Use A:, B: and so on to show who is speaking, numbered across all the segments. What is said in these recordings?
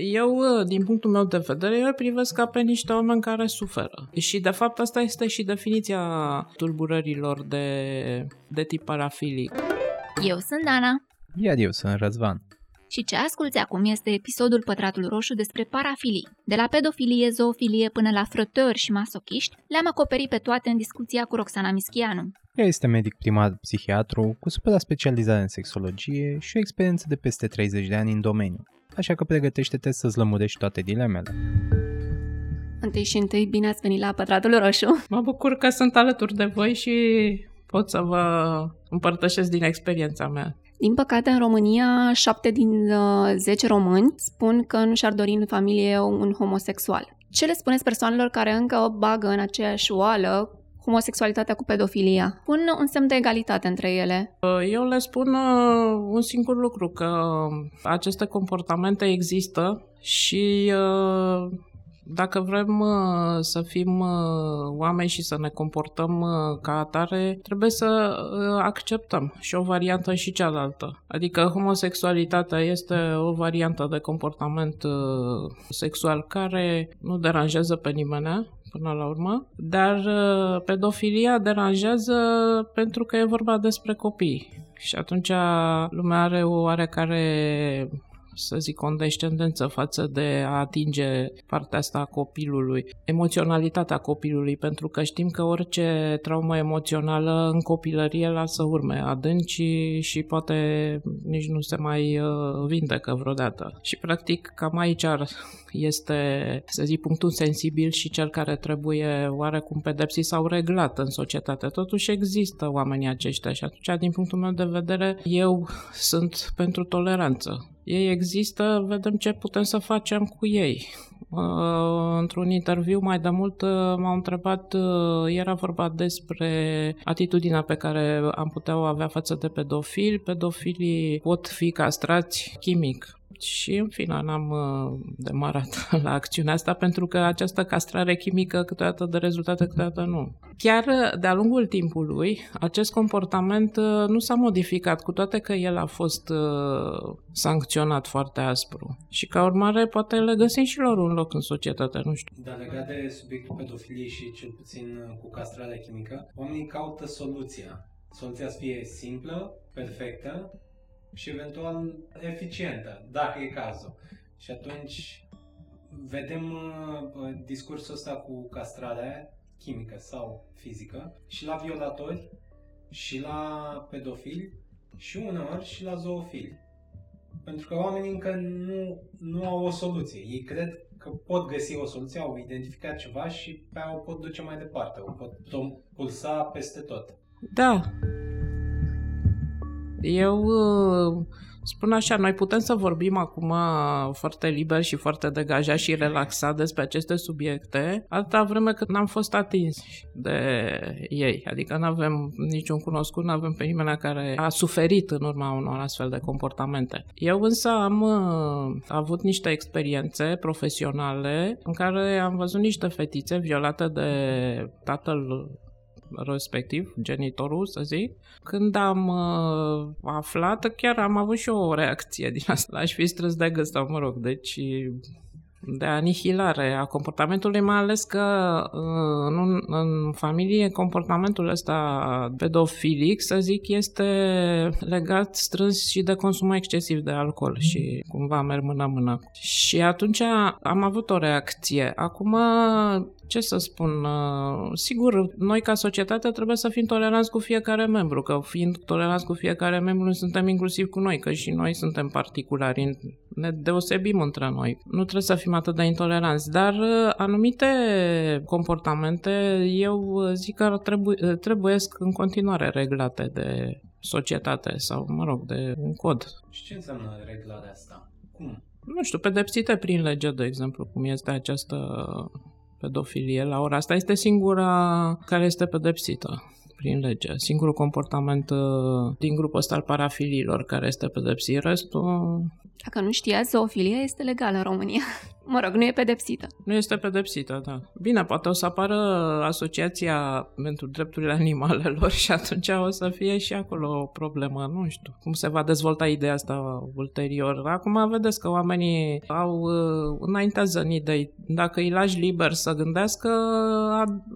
A: Eu, din punctul meu de vedere, eu privesc ca pe niște oameni care suferă. Și, de fapt, asta este și definiția tulburărilor de, de tip parafilic.
B: Eu sunt Dana.
C: Iar eu sunt Răzvan.
B: Și ce asculți acum este episodul Pătratul Roșu despre parafilii. De la pedofilie, zoofilie până la frători și masochiști, le-am acoperit pe toate în discuția cu Roxana Mischianu.
C: Ea este medic primar psihiatru cu supra specializare în sexologie și o experiență de peste 30 de ani în domeniu, așa că pregătește-te să-ți lămurești toate dilemele.
B: Întâi și întâi, bine ați venit la Pătratul Roșu.
A: Mă bucur că sunt alături de voi și pot să vă împărtășesc din experiența mea.
B: Din păcate, în România, șapte din uh, 10 români spun că nu și-ar dori în familie un homosexual. Ce le spuneți persoanelor care încă bagă în aceeași oală homosexualitatea cu pedofilia? Pun un semn de egalitate între ele.
A: Eu le spun uh, un singur lucru, că aceste comportamente există și uh, dacă vrem uh, să fim uh, oameni și să ne comportăm uh, ca atare, trebuie să acceptăm și o variantă și cealaltă. Adică homosexualitatea este o variantă de comportament sexual care nu deranjează pe nimeni, până la urmă, dar pedofilia deranjează pentru că e vorba despre copii. Și atunci lumea are o oarecare să zic, condescendență față de a atinge partea asta a copilului, emoționalitatea copilului, pentru că știm că orice traumă emoțională în copilărie lasă urme adânci și poate nici nu se mai uh, vindecă vreodată. Și practic cam aici ar este, să zic, punctul sensibil și cel care trebuie oarecum pedepsit sau reglat în societate. Totuși există oamenii aceștia și atunci, din punctul meu de vedere, eu sunt pentru toleranță. Ei există, vedem ce putem să facem cu ei. Uh, într-un interviu mai de mult uh, m-au întrebat, uh, era vorba despre atitudinea pe care am putea o avea față de pedofili. Pedofilii pot fi castrați chimic și în fine n-am uh, demarat la acțiunea asta pentru că această castrare chimică câteodată de rezultate, câteodată nu. Chiar uh, de-a lungul timpului, acest comportament uh, nu s-a modificat, cu toate că el a fost sancționat foarte aspru. Și ca urmare, poate le găsim și lor un loc în societate, nu știu.
D: Dar legat de subiectul pedofiliei și cel puțin cu castrarea chimică, oamenii caută soluția. Soluția să fie simplă, perfectă, și eventual eficientă, dacă e cazul. Și atunci vedem uh, discursul ăsta cu castrarea chimică sau fizică și la violatori și la pedofili și uneori și la zoofili. Pentru că oamenii încă nu, nu au o soluție. Ei cred că pot găsi o soluție, au identificat ceva și pe aia o pot duce mai departe, o pot pulsa peste tot.
A: Da, eu uh, spun așa, noi putem să vorbim acum foarte liber și foarte degajat și relaxat despre aceste subiecte, atâta vreme cât n-am fost atinși de ei. Adică nu avem niciun cunoscut, nu avem pe nimeni care a suferit în urma unor astfel de comportamente. Eu însă am uh, avut niște experiențe profesionale în care am văzut niște fetițe violate de tatăl respectiv, genitorul, să zic. Când am uh, aflat, chiar am avut și o reacție din asta. Aș fi strâns de gât sau, mă rog, deci de anihilare a comportamentului, mai ales că uh, în, în familie comportamentul ăsta pedofilic, să zic, este legat strâns și de consumul excesiv de alcool și cumva merg mână-mână. Și atunci am avut o reacție. Acum ce să spun, uh, sigur, noi ca societate trebuie să fim toleranți cu fiecare membru, că fiind toleranți cu fiecare membru, suntem inclusiv cu noi, că și noi suntem particulari, ne deosebim între noi. Nu trebuie să fim atât de intoleranți, dar uh, anumite comportamente eu zic că trebuie, trebuie în continuare reglate de societate sau, mă rog, de un cod.
D: Și ce înseamnă reglarea asta? Cum?
A: Nu știu, pedepsite prin lege, de exemplu, cum este această pedofilie la ora asta este singura care este pedepsită prin lege. Singurul comportament uh, din grupul ăsta al parafililor care este pedepsit, restul...
B: Dacă nu știați, zoofilia este legală în România. Mă rog, nu e pedepsită.
A: Nu este pedepsită, da. Bine, poate o să apară Asociația pentru Drepturile Animalelor și atunci o să fie și acolo o problemă, nu știu. Cum se va dezvolta ideea asta ulterior. Acum vedeți că oamenii au uh, înaintează în idei. Dacă îi lași liber să gândească,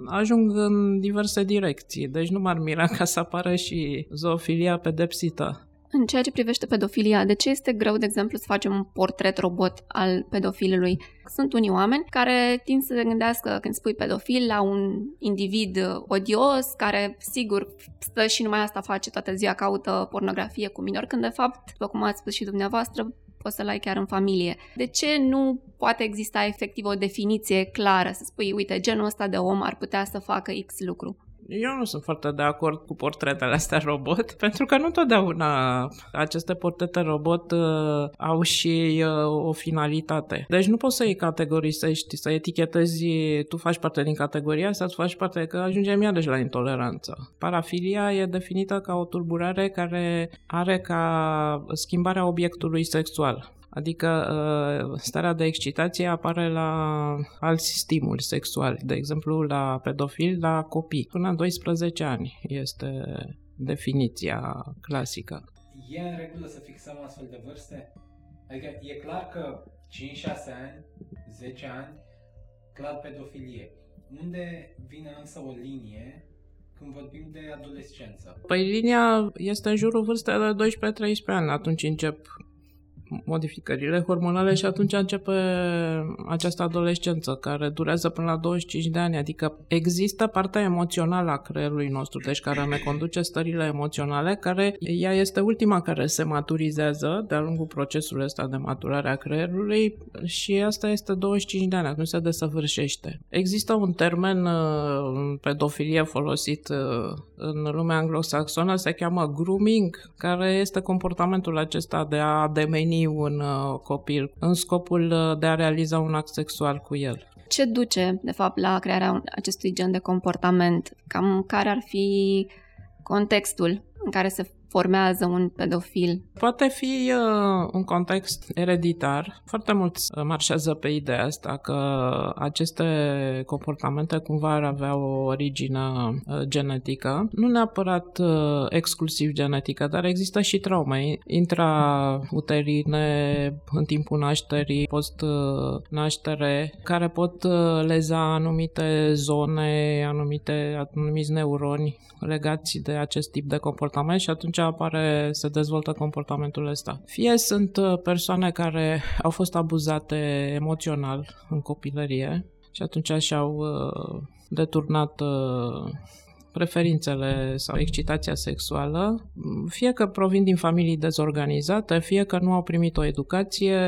A: ajung în diverse direcții. Deci nu m-ar mira ca să apară și zoofilia pedepsită.
B: În ceea ce privește pedofilia, de ce este greu, de exemplu, să facem un portret robot al pedofilului? Sunt unii oameni care tind să se gândească când spui pedofil la un individ odios, care, sigur, stă și numai asta face toată ziua, caută pornografie cu minori, când, de fapt, după cum ați spus și dumneavoastră, poți să-l ai chiar în familie. De ce nu poate exista efectiv o definiție clară, să spui, uite, genul ăsta de om ar putea să facă X lucru?
A: Eu nu sunt foarte de acord cu portretele astea robot, pentru că nu totdeauna aceste portrete robot uh, au și uh, o finalitate. Deci nu poți să-i categorisești, să etichetezi, tu faci parte din categoria asta, tu faci parte, că ajungem iarăși la intoleranță. Parafilia e definită ca o tulburare care are ca schimbarea obiectului sexual. Adică uh, starea de excitație apare la alți stimuli sexuali, de exemplu la pedofil, la copii. Până 12 ani este definiția clasică.
D: E în regulă să fixăm astfel de vârste? Adică e clar că 5-6 ani, 10 ani, clar pedofilie. Unde vine însă o linie când vorbim de adolescență?
A: Păi linia este în jurul vârstei de 12-13 ani, atunci încep modificările hormonale și atunci începe această adolescență care durează până la 25 de ani, adică există partea emoțională a creierului nostru, deci care ne conduce stările emoționale, care ea este ultima care se maturizează de-a lungul procesului ăsta de maturare a creierului și asta este 25 de ani, atunci se desăvârșește. Există un termen în uh, pedofilie folosit uh, în lumea anglosaxonă, se cheamă grooming, care este comportamentul acesta de a demeni un uh, copil în scopul uh, de a realiza un act sexual cu el.
B: Ce duce, de fapt, la crearea acestui gen de comportament? Cam care ar fi contextul în care se formează un pedofil?
A: Poate fi uh, un context ereditar. Foarte mulți uh, marșează pe ideea asta că aceste comportamente cumva ar avea o origine uh, genetică. Nu neapărat uh, exclusiv genetică, dar există și traume intrauterine în timpul nașterii, post-naștere, care pot uh, leza anumite zone, anumite, anumiți neuroni legați de acest tip de comportament și atunci apare, se dezvoltă comportamentul ăsta. Fie sunt uh, persoane care au fost abuzate emoțional în copilărie și atunci și-au uh, deturnat uh, preferințele sau excitația sexuală, fie că provin din familii dezorganizate, fie că nu au primit o educație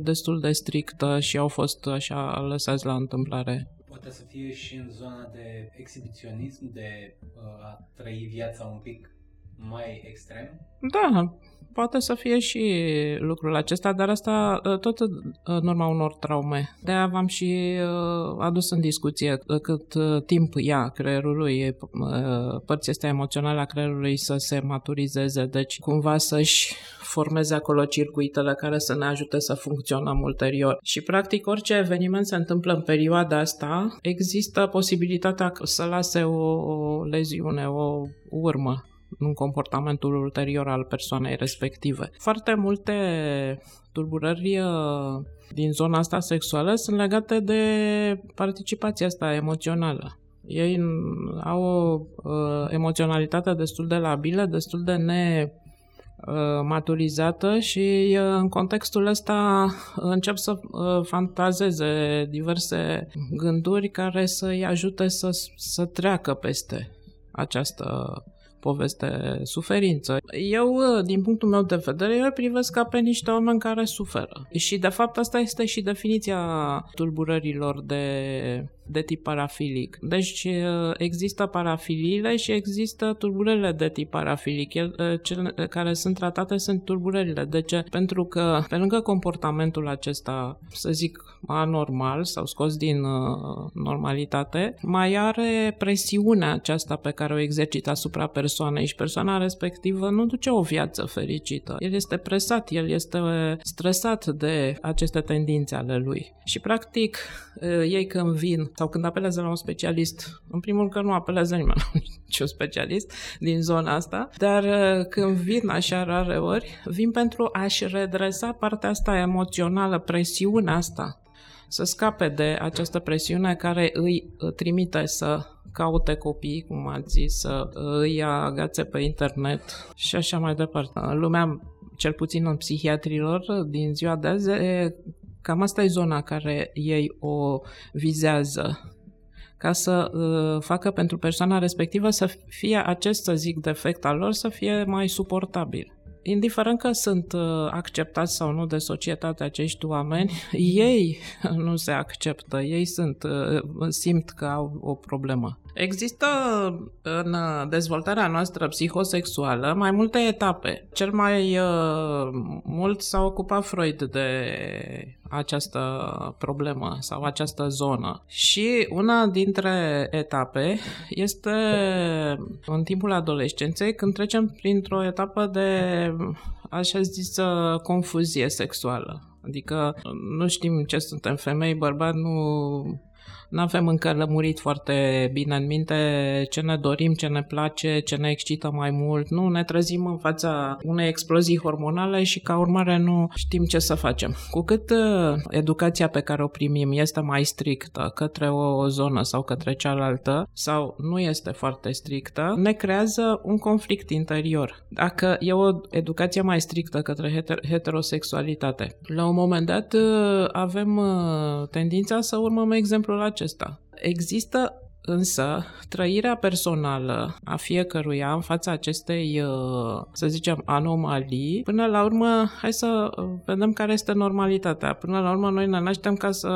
A: destul de strictă și au fost așa lăsați la întâmplare.
D: Poate să fie și în zona de exhibiționism, de a trăi viața un pic mai extrem?
A: Da, poate să fie și lucrul acesta, dar asta ă, tot în urma unor traume. De-aia v-am și ă, adus în discuție cât ă, timp ia creierului, părția asta emoțională a creierului să se maturizeze, deci cumva să-și formeze acolo circuitele care să ne ajute să funcționăm ulterior. Și practic orice eveniment se întâmplă în perioada asta, există posibilitatea să lase o leziune, o urmă în comportamentul ulterior al persoanei respective. Foarte multe tulburări uh, din zona asta sexuală sunt legate de participația asta emoțională. Ei au o uh, emoționalitate destul de labilă, destul de ne uh, maturizată și uh, în contextul ăsta încep să fantazeze diverse gânduri care să-i ajute să, să treacă peste această poveste suferință. Eu, din punctul meu de vedere, eu privesc ca pe niște oameni care suferă. Și, de fapt, asta este și definiția tulburărilor de de tip parafilic. Deci există parafiliile și există tulburările de tip parafilic. Cele care sunt tratate sunt tulburările. De ce? Pentru că pe lângă comportamentul acesta, să zic, anormal sau scos din normalitate, mai are presiunea aceasta pe care o exercită asupra persoanei și persoana respectivă nu duce o viață fericită. El este presat, el este stresat de aceste tendințe ale lui. Și practic, ei când vin sau când apelează la un specialist, în primul rând că nu apelează nimeni la niciun specialist din zona asta, dar când vin așa rare ori, vin pentru a-și redresa partea asta emoțională, presiunea asta să scape de această presiune care îi trimite să caute copii, cum ați zis, să îi agațe pe internet și așa mai departe. Lumea, cel puțin în psihiatrilor din ziua de azi, e, cam asta e zona care ei o vizează. Ca să uh, facă pentru persoana respectivă să fie acest, să zic, defect al lor să fie mai suportabil. Indiferent că sunt uh, acceptați sau nu de societate acești oameni, ei nu se acceptă, ei sunt, uh, simt că au o problemă. Există în dezvoltarea noastră psihosexuală mai multe etape. Cel mai uh, mult s-a ocupat Freud de această problemă sau această zonă. Și una dintre etape este în timpul adolescenței, când trecem printr-o etapă de, așa zisă, confuzie sexuală. Adică nu știm ce suntem femei, bărbați, nu nu avem încă lămurit foarte bine în minte ce ne dorim, ce ne place, ce ne excită mai mult. Nu ne trezim în fața unei explozii hormonale și ca urmare nu știm ce să facem. Cu cât uh, educația pe care o primim este mai strictă către o zonă sau către cealaltă sau nu este foarte strictă, ne creează un conflict interior. Dacă e o educație mai strictă către heter- heterosexualitate, la un moment dat uh, avem uh, tendința să urmăm exemplul acesta acesta. Există Însă, trăirea personală a fiecăruia în fața acestei, uh, să zicem, anomalii, până la urmă, hai să vedem care este normalitatea. Până la urmă, noi ne naștem ca să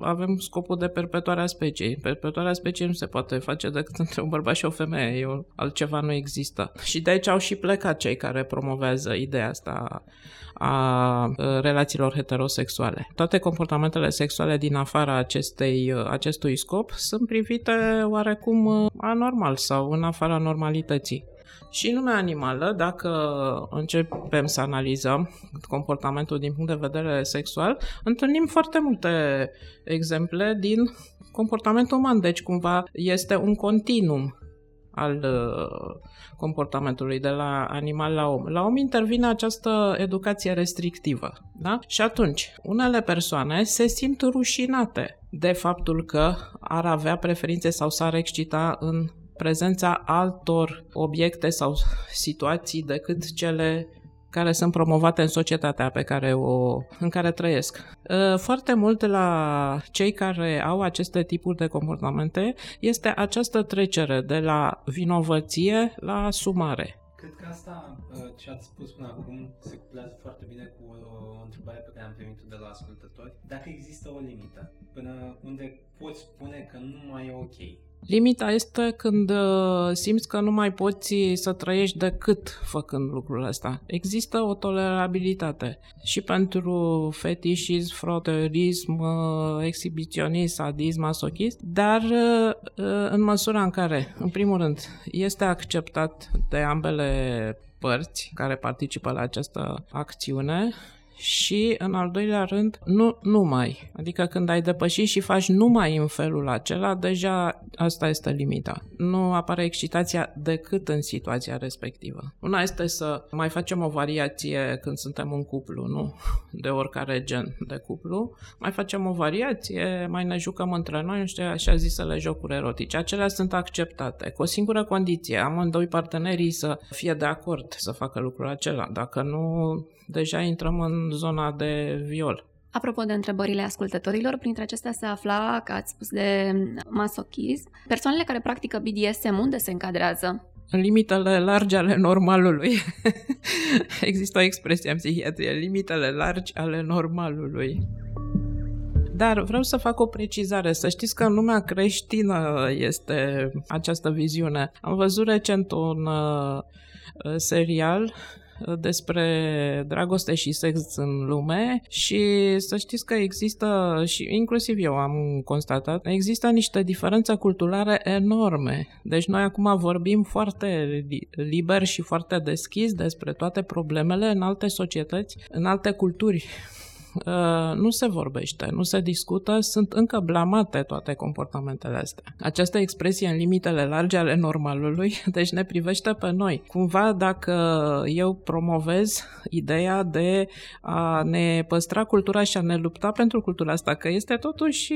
A: avem scopul de perpetuare a speciei. Perpetuarea speciei nu se poate face decât între un bărbat și o femeie. Eu, altceva nu există. Și de aici au și plecat cei care promovează ideea asta a relațiilor heterosexuale. Toate comportamentele sexuale din afara acestei, acestui scop sunt privite oarecum anormal sau în afara normalității. Și în lumea animală, dacă începem să analizăm comportamentul din punct de vedere sexual, întâlnim foarte multe exemple din comportamentul uman, deci cumva este un continuum al uh, comportamentului de la animal la om. La om intervine această educație restrictivă. Da? Și atunci, unele persoane se simt rușinate de faptul că ar avea preferințe sau s-ar excita în prezența altor obiecte sau situații decât cele care sunt promovate în societatea pe care o, în care trăiesc. Ă, foarte mult la cei care au aceste tipuri de comportamente este această trecere de la vinovăție la asumare.
D: Cred că asta ă, ce ați spus până acum se cuplează foarte bine cu o întrebare pe care am primit-o de la ascultători. Dacă există o limită până unde poți spune că nu mai e ok,
A: Limita este când uh, simți că nu mai poți să trăiești decât făcând lucrul ăsta. Există o tolerabilitate și pentru fetișism, froterism, uh, exhibiționism, sadism, masochism, dar uh, în măsura în care, în primul rând, este acceptat de ambele părți care participă la această acțiune și, în al doilea rând, nu numai. Adică când ai depășit și faci numai în felul acela, deja asta este limita. Nu apare excitația decât în situația respectivă. Una este să mai facem o variație când suntem un cuplu, nu de oricare gen de cuplu. Mai facem o variație, mai ne jucăm între noi, nu știu, așa zisele jocuri erotice. Acelea sunt acceptate, cu o singură condiție, amândoi partenerii să fie de acord să facă lucrul acela. Dacă nu, deja intrăm în zona de viol.
B: Apropo de întrebările ascultătorilor, printre acestea se afla că ați spus de masochism. Persoanele care practică BDSM unde se încadrează?
A: În limitele largi ale normalului. Există o expresie în psihiatrie, limitele largi ale normalului. Dar vreau să fac o precizare. Să știți că în lumea creștină este această viziune. Am văzut recent un uh, serial despre dragoste și sex în lume și să știți că există, și inclusiv eu am constatat, există niște diferențe culturale enorme. Deci noi acum vorbim foarte liber și foarte deschis despre toate problemele în alte societăți, în alte culturi Uh, nu se vorbește, nu se discută, sunt încă blamate toate comportamentele astea. Această expresie în limitele largi ale normalului, deci ne privește pe noi. Cumva dacă eu promovez ideea de a ne păstra cultura și a ne lupta pentru cultura asta, că este totuși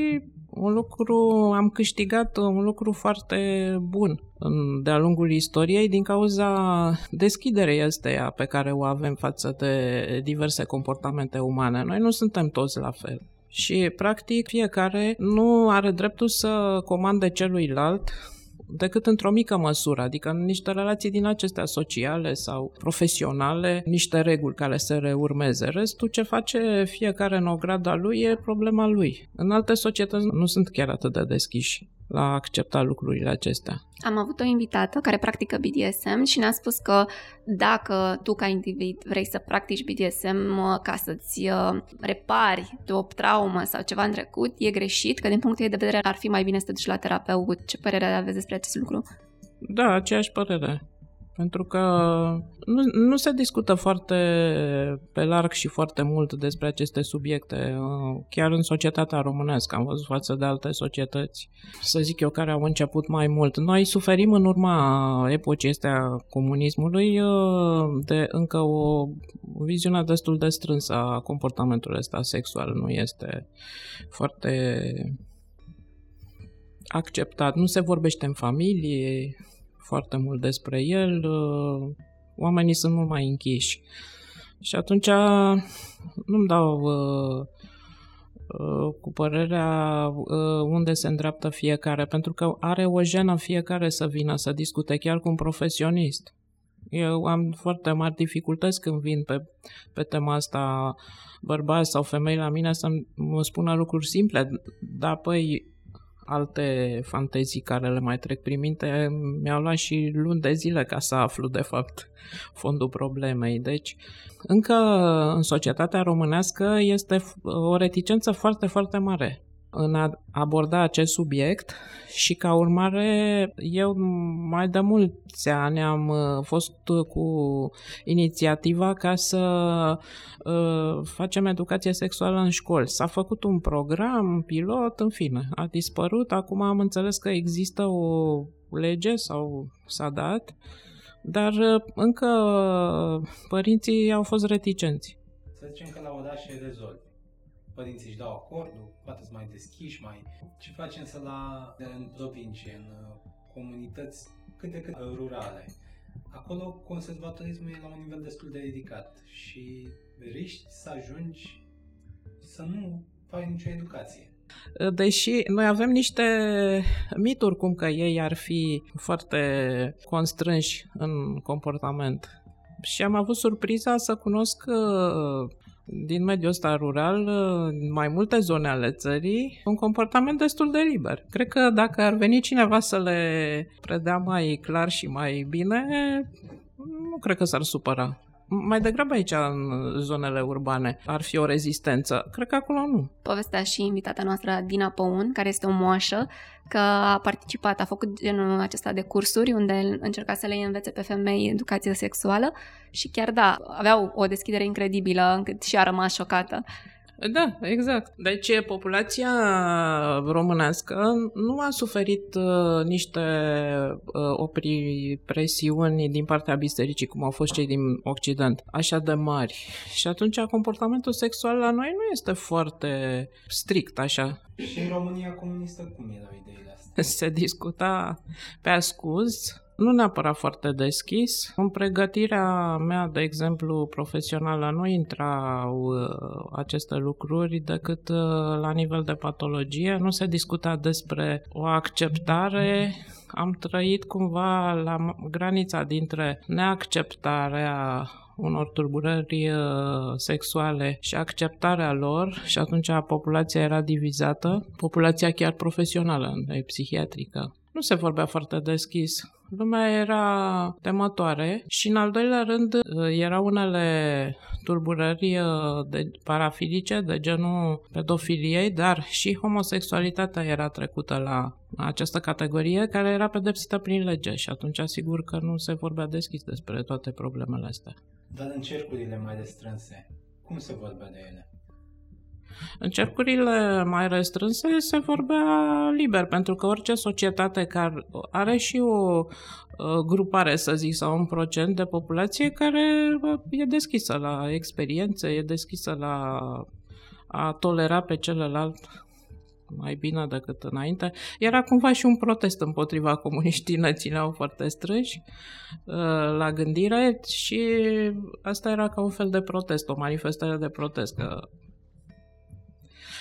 A: un lucru, am câștigat un lucru foarte bun de-a lungul istoriei din cauza deschiderii ăsteia pe care o avem față de diverse comportamente umane. Noi nu suntem toți la fel. Și, practic, fiecare nu are dreptul să comande celuilalt decât într-o mică măsură, adică în niște relații din acestea sociale sau profesionale, niște reguli care se reurmeze. Restul ce face fiecare în o grada lui e problema lui. În alte societăți nu sunt chiar atât de deschiși la a accepta lucrurile acestea.
B: Am avut o invitată care practică BDSM și ne-a spus că dacă tu ca individ vrei să practici BDSM uh, ca să-ți uh, repari de o traumă sau ceva în trecut, e greșit, că din punctul de vedere ar fi mai bine să te duci la terapeut. Ce părere aveți despre acest lucru?
A: Da, aceeași părere. Pentru că nu, nu se discută foarte pe larg și foarte mult despre aceste subiecte, uh, chiar în societatea românească, am văzut față de alte societăți, să zic eu, care au început mai mult. Noi suferim în urma epocii astea comunismului uh, de încă o viziune destul de strânsă a comportamentului ăsta sexual, nu este foarte acceptat, nu se vorbește în familie, foarte mult despre el, uh, oamenii sunt mult mai închiși. Și atunci nu-mi dau uh, uh, cu părerea unde se îndreaptă fiecare, pentru că are o jenă fiecare să vină să discute chiar cu un profesionist. Eu am foarte mari dificultăți când vin pe, pe tema asta bărbați sau femei la mine să mă spună lucruri simple, dar păi alte fantezii care le mai trec prin minte, mi-au luat și luni de zile ca să aflu, de fapt, fondul problemei. Deci, încă în societatea românească este o reticență foarte, foarte mare în a aborda acest subiect și ca urmare eu mai de mulți ani am uh, fost cu inițiativa ca să uh, facem educație sexuală în școli. S-a făcut un program pilot, în fine, a dispărut, acum am înțeles că există o lege sau s-a dat, dar uh, încă părinții au fost reticenți.
D: Să zicem că la oraș e rezolvi părinții își dau acordul, poate sunt mai deschiși, mai... Ce facem să la, în provincie, în uh, comunități cât de cât uh, rurale? Acolo conservatorismul e la un nivel destul de ridicat și riști să ajungi să nu faci nicio educație.
A: Deși noi avem niște mituri cum că ei ar fi foarte constrânși în comportament. Și am avut surpriza să cunosc uh, din mediul ăsta rural, în mai multe zone ale țării, un comportament destul de liber. Cred că dacă ar veni cineva să le predea mai clar și mai bine, nu cred că s-ar supăra. Mai degrabă aici, în zonele urbane, ar fi o rezistență. Cred că acolo nu.
B: Povestea și invitata noastră, Dina Păun, care este o moașă, că a participat, a făcut genul acesta de cursuri unde încerca să le învețe pe femei educație sexuală și chiar da, aveau o deschidere incredibilă încât și a rămas șocată.
A: Da, exact. Deci populația românească nu a suferit uh, niște uh, opresiuni din partea bisericii, cum au fost cei din Occident, așa de mari. Și atunci comportamentul sexual la noi nu este foarte strict, așa.
D: Și în România comunistă cum erau ideile astea?
A: Se discuta pe ascuns, nu neapărat foarte deschis. În pregătirea mea, de exemplu, profesională, nu intrau uh, aceste lucruri decât uh, la nivel de patologie. Nu se discuta despre o acceptare. Am trăit cumva la granița dintre neacceptarea unor tulburări uh, sexuale și acceptarea lor și atunci populația era divizată, populația chiar profesională, psihiatrică. Nu se vorbea foarte deschis lumea era temătoare și în al doilea rând erau unele tulburări de parafilice de genul pedofiliei, dar și homosexualitatea era trecută la această categorie care era pedepsită prin lege și atunci asigur că nu se vorbea deschis despre toate problemele astea.
D: Dar în cercurile mai restrânse, cum se vorbea de ele?
A: În cercurile mai restrânse se vorbea liber, pentru că orice societate care are și o grupare, să zic, sau un procent de populație care e deschisă la experiențe, e deschisă la a tolera pe celălalt mai bine decât înainte. Era cumva și un protest împotriva comuniștii, ne țineau foarte strâși la gândire și asta era ca un fel de protest, o manifestare de protest, că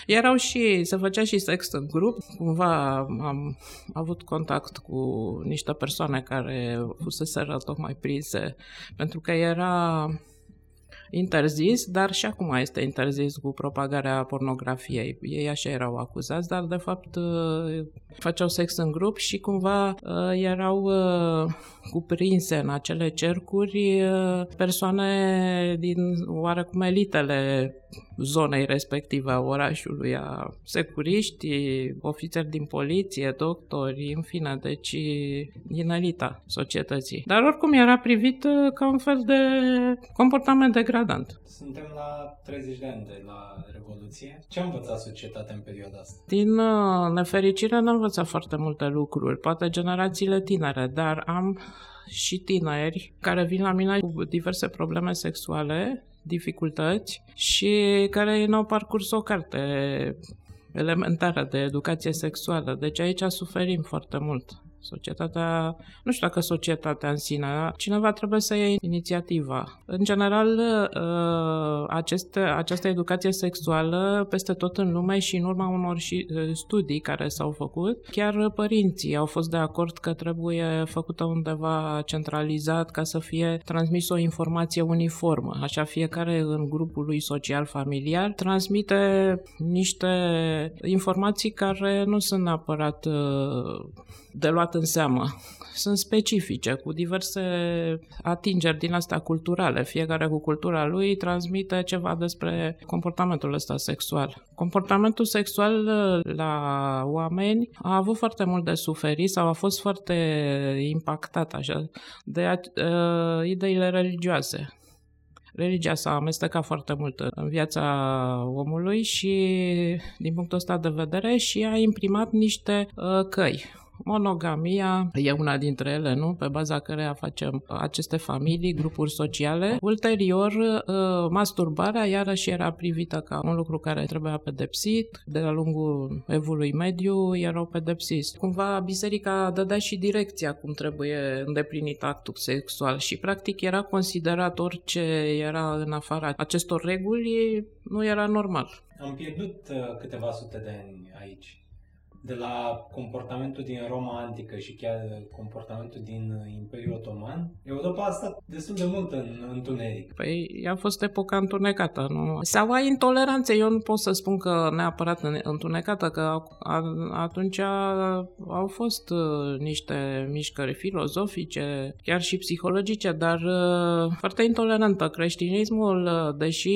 A: erau și, se făcea și sex în grup. Cumva am avut contact cu niște persoane care fuseseră tocmai prinse, pentru că era interzis, dar și acum este interzis cu propagarea pornografiei. Ei așa erau acuzați, dar de fapt uh, făceau sex în grup și cumva uh, erau uh, cuprinse în acele cercuri persoane din oarecum elitele zonei respective a orașului, a securiști, ofițeri din poliție, doctori, în fine, deci din elita societății. Dar oricum era privit ca un fel de comportament degradant.
D: Suntem la 30 de ani de la Revoluție. Ce a învățat societatea în perioada asta?
A: Din uh, nefericire n-am învățat foarte multe lucruri, poate generațiile tinere, dar am și tineri care vin la mine cu diverse probleme sexuale, dificultăți și care n-au parcurs o carte elementară de educație sexuală. Deci aici suferim foarte mult. Societatea, nu știu dacă societatea în sine, cineva trebuie să ia inițiativa. În general, uh, aceste, această educație sexuală peste tot în lume și în urma unor și, uh, studii care s-au făcut, chiar părinții au fost de acord că trebuie făcută undeva centralizat ca să fie transmis o informație uniformă. Așa fiecare în grupul lui social familiar transmite niște informații care nu sunt neapărat uh, de luat în seamă. Sunt specifice, cu diverse atingeri din astea culturale. Fiecare cu cultura lui transmite ceva despre comportamentul ăsta sexual. Comportamentul sexual uh, la oameni a avut foarte mult de suferit sau a fost foarte impactat așa de uh, ideile religioase religia s-a amestecat foarte mult în viața omului și din punctul ăsta de vedere și a imprimat niște uh, căi Monogamia e una dintre ele, nu? Pe baza căreia facem aceste familii, grupuri sociale. Ulterior, uh, masturbarea iarăși era privită ca un lucru care trebuia pedepsit. De la lungul evului mediu erau pedepsiți. Cumva biserica dădea și direcția cum trebuie îndeplinit actul sexual și practic era considerat orice era în afara acestor reguli nu era normal.
D: Am pierdut uh, câteva sute de ani aici de la comportamentul din Roma antică și chiar comportamentul din Imperiul Otoman, Europa a stat destul de mult în întuneric.
A: Păi a fost epoca întunecată, nu? Sau a intoleranțe, eu nu pot să spun că neapărat întunecată, că atunci au fost uh, niște mișcări filozofice, chiar și psihologice, dar uh, foarte intolerantă. Creștinismul, uh, deși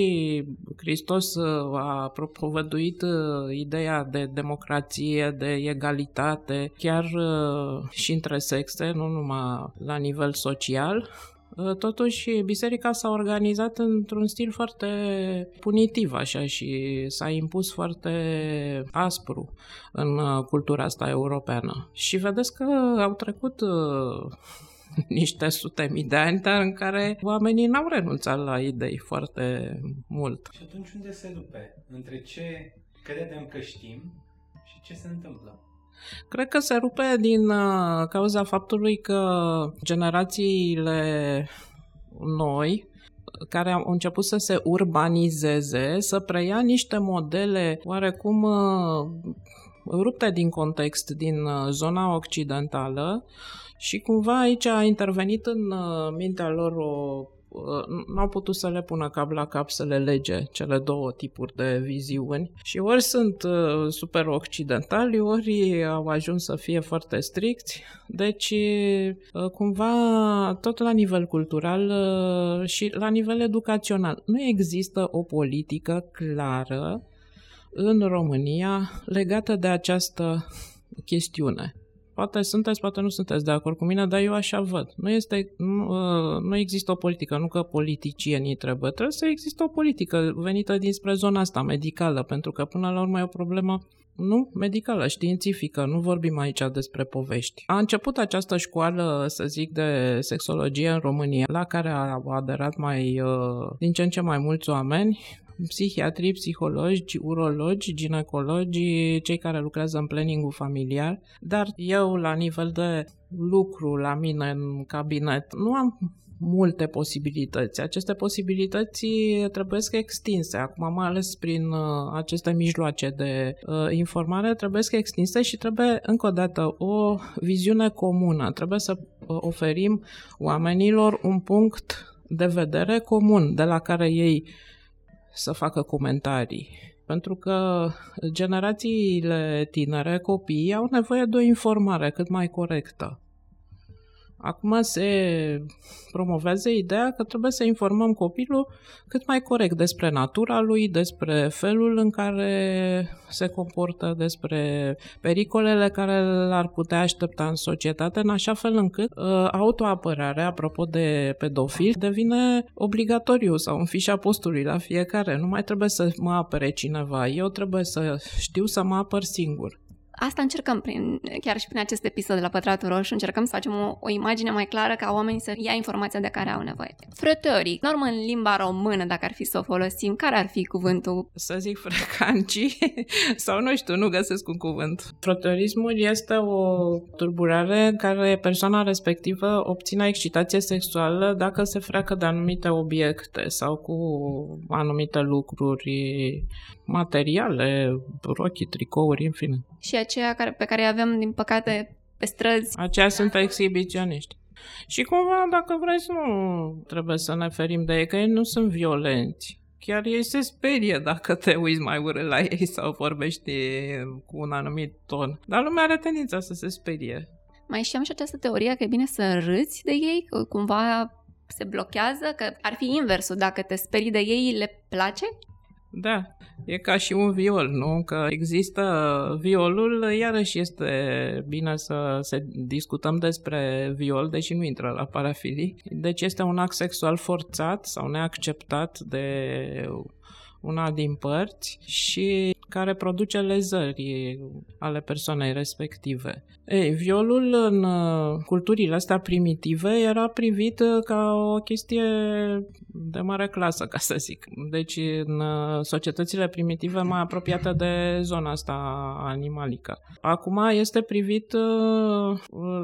A: Hristos a propovăduit ideea de democrație, de egalitate, chiar uh, și între sexe, nu numai la nivel social, uh, Totuși, biserica s-a organizat într-un stil foarte punitiv, așa, și s-a impus foarte aspru în uh, cultura asta europeană. Și vedeți că au trecut niște sute mii de ani, dar în care oamenii n-au renunțat la idei foarte mult.
D: Și atunci unde se rupe? Între ce credem că știm ce se întâmplă?
A: Cred că se rupe din uh, cauza faptului că generațiile noi care au început să se urbanizeze, să preia niște modele oarecum uh, rupte din context din uh, zona occidentală și cumva aici a intervenit în mintea lor o n-au putut să le pună cap la cap să le lege cele două tipuri de viziuni. Și ori sunt uh, super occidentali, ori au ajuns să fie foarte stricți, deci uh, cumva tot la nivel cultural uh, și la nivel educațional. Nu există o politică clară în România legată de această chestiune. Poate sunteți, poate nu sunteți de acord cu mine, dar eu așa văd. Nu, este, nu, uh, nu există o politică, nu că politicienii trebuie, trebuie să există o politică venită dinspre zona asta medicală, pentru că până la urmă e o problemă nu medicală, științifică, nu vorbim aici despre povești. A început această școală, să zic, de sexologie în România, la care au aderat mai, uh, din ce în ce mai mulți oameni, psihiatrii, psihologi, urologi, ginecologi, cei care lucrează în planning familiar, dar eu la nivel de lucru la mine în cabinet nu am multe posibilități. Aceste posibilități trebuie să extinse. Acum, mai ales prin uh, aceste mijloace de uh, informare, trebuie să extinse și trebuie, încă o dată, o viziune comună. Trebuie să uh, oferim oamenilor un punct de vedere comun de la care ei să facă comentarii. Pentru că generațiile tinere, copiii, au nevoie de o informare cât mai corectă. Acum se promovează ideea că trebuie să informăm copilul cât mai corect despre natura lui, despre felul în care se comportă, despre pericolele care l-ar putea aștepta în societate, în așa fel încât uh, autoapărarea, apropo de pedofil, devine obligatoriu sau în fișa postului la fiecare. Nu mai trebuie să mă apere cineva, eu trebuie să știu să mă apăr singur.
B: Asta încercăm prin, chiar și prin acest episod de la Pătratul Roșu, încercăm să facem o, o imagine mai clară ca oamenii să ia informația de care au nevoie. Frătării, normă în limba română, dacă ar fi să o folosim, care ar fi cuvântul?
A: Să zic frecancii sau nu știu, nu găsesc un cuvânt. Frătărismul este o turburare în care persoana respectivă obține excitație sexuală dacă se freacă de anumite obiecte sau cu anumite lucruri materiale, rochii, tricouri, în fine.
B: Și aceea care, pe care avem, din păcate, pe străzi.
A: Aceia sunt exhibiționiști. Și cumva, dacă vrei să nu trebuie să ne ferim de ei, că ei nu sunt violenți. Chiar ei se sperie dacă te uiți mai urât la ei sau vorbești cu un anumit ton. Dar lumea are tendința să se sperie.
B: Mai știam și această teorie că e bine să râți de ei, că cumva se blochează, că ar fi inversul, dacă te sperii de ei, le place?
A: Da, e ca și un viol, nu? Că există violul, iarăși este bine să se discutăm despre viol, deși nu intră la parafilii. Deci este un act sexual forțat sau neacceptat de una din părți și care produce lezări ale persoanei respective. Ei, violul în uh, culturile astea primitive era privit uh, ca o chestie de mare clasă, ca să zic. Deci, în uh, societățile primitive mai apropiate de zona asta animalică. Acum este privit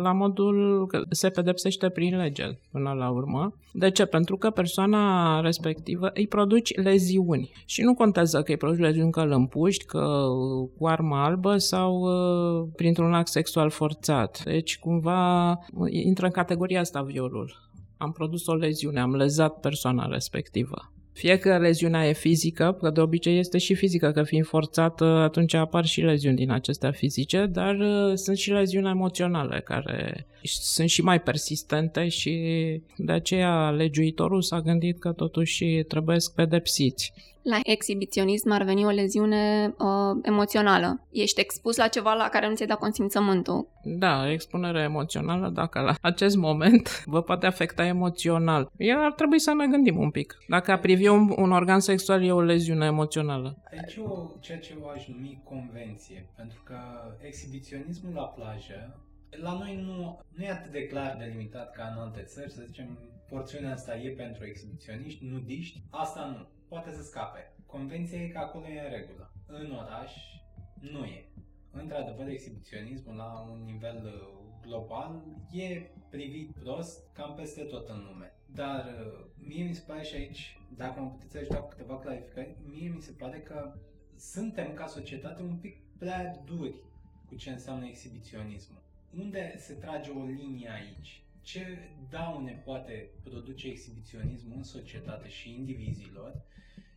A: la modul că se pedepsește prin lege până la urmă. De ce? Pentru că persoana respectivă îi produci leziuni. Și nu contează că îi produci leziuni că îl împuști, că cu armă albă sau uh, printr-un act sexual forțat. Deci, cumva, intră în categoria asta violul. Am produs o leziune, am lezat persoana respectivă. Fie că leziunea e fizică, că de obicei este și fizică, că fiind forțată, atunci apar și leziuni din acestea fizice, dar uh, sunt și leziuni emoționale care sunt și mai persistente și de aceea legiuitorul s-a gândit că totuși trebuie pedepsiți.
B: La exhibiționism ar veni o leziune uh, emoțională. Ești expus la ceva la care nu ți-ai dat consimțământul.
A: Da, expunere emoțională, dacă la acest moment vă poate afecta emoțional. El ar trebui să ne gândim un pic. Dacă a privi un, un organ sexual e o leziune emoțională.
D: Aici o, ceea ce eu aș numi convenție, pentru că exhibiționismul la plajă la noi nu, nu e atât de clar delimitat ca în alte țări, să zicem, porțiunea asta e pentru exhibiționiști, nudiști, asta nu poate să scape. Convenția e că acolo e în regulă. În oraș nu e. Într-adevăr, exhibiționismul la un nivel uh, global e privit prost cam peste tot în lume. Dar uh, mie mi se pare și aici, dacă mă puteți ajuta cu câteva clarificări, mie mi se pare că suntem ca societate un pic prea duri cu ce înseamnă exhibiționismul. Unde se trage o linie aici? Ce daune poate produce exhibiționismul în societate și indivizilor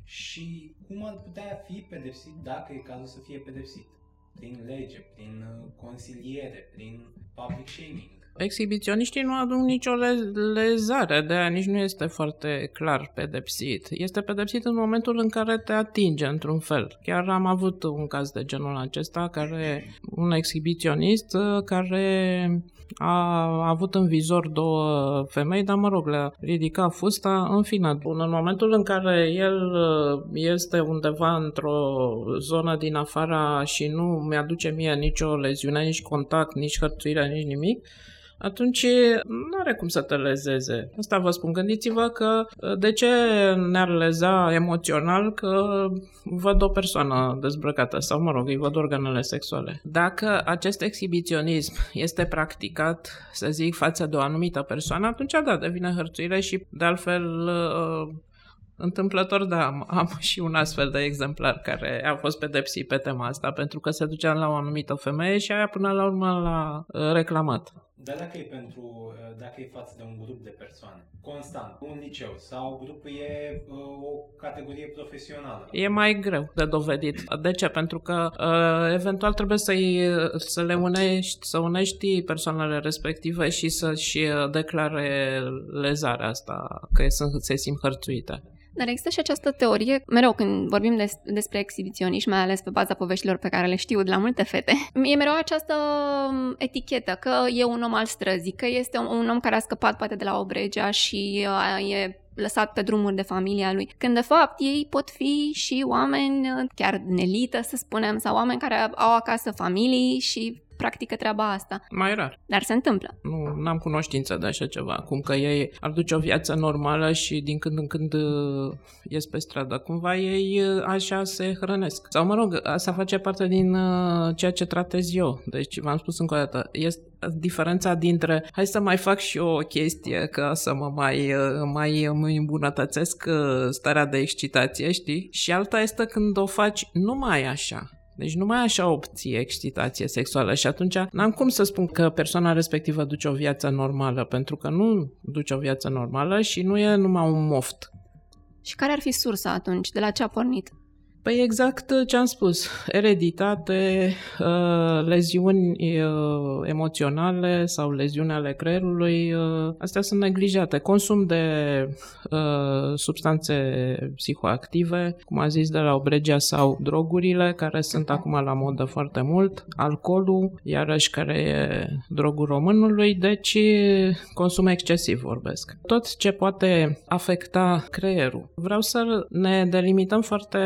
D: și cum ar putea fi pedepsit dacă e cazul să fie pedepsit. Prin lege, prin uh, consiliere, prin public shaming.
A: Exhibiționiștii nu aduc nicio lezare, de aia nici nu este foarte clar pedepsit. Este pedepsit în momentul în care te atinge într-un fel. Chiar am avut un caz de genul acesta, care un exhibiționist uh, care a avut în vizor două femei, dar mă rog, le-a ridicat fusta, în fine. În momentul în care el uh, este undeva într-o zonă din afara și nu mi-aduce mie nicio leziune, nici contact, nici hărțuire, nici nimic, atunci nu are cum să te lezeze. Asta vă spun. Gândiți-vă că de ce ne-ar leza emoțional că văd o persoană dezbrăcată sau, mă rog, îi văd organele sexuale. Dacă acest exhibiționism este practicat, să zic, față de o anumită persoană, atunci da, devine hărțuire și de altfel Întâmplător, da, am, am și un astfel de exemplar care a fost pedepsit pe tema asta pentru că se ducea la o anumită femeie și aia până la urmă l-a reclamat.
D: Dar dacă e pentru, uh, dacă e față de un grup de persoane, constant, un liceu sau grupul e uh, o categorie profesională?
A: E mai greu de dovedit. De ce? Pentru că uh, eventual trebuie să să le unești, să unești persoanele respective și să-și declare lezarea asta, că sunt, se simt hărțuite.
B: Dar există și această teorie, mereu când vorbim des, despre exhibiționism, mai ales pe baza poveștilor pe care le știu de la multe fete, e mereu această um, etichetă că e un om al străzii, că este un, un om care a scăpat poate de la Obregea și uh, e lăsat pe drumuri de familia lui. Când de fapt ei pot fi și oameni uh, chiar nelită, să spunem, sau oameni care au acasă familii și practică treaba asta.
A: Mai rar.
B: Dar se întâmplă.
A: Nu am cunoștință de așa ceva. Cum că ei ar duce o viață normală și din când în când uh, ies pe stradă. Cumva ei uh, așa se hrănesc. Sau mă rog, asta face parte din uh, ceea ce tratez eu. Deci v-am spus încă o dată, este diferența dintre hai să mai fac și eu o chestie ca să mă mai, mai îmi îmbunătățesc starea de excitație, știi? Și alta este când o faci numai așa deci nu mai așa obții excitație sexuală și atunci n-am cum să spun că persoana respectivă duce o viață normală, pentru că nu duce o viață normală și nu e numai un moft.
B: Și care ar fi sursa atunci? De la ce a pornit?
A: Păi exact ce am spus, ereditate, uh, leziuni uh, emoționale sau leziuni ale creierului, uh, astea sunt neglijate. Consum de substanțe psihoactive, cum a zis de la obregia sau drogurile, care sunt acum la modă foarte mult, alcoolul, iarăși care e drogul românului, deci consum excesiv vorbesc. Tot ce poate afecta creierul. Vreau să ne delimităm foarte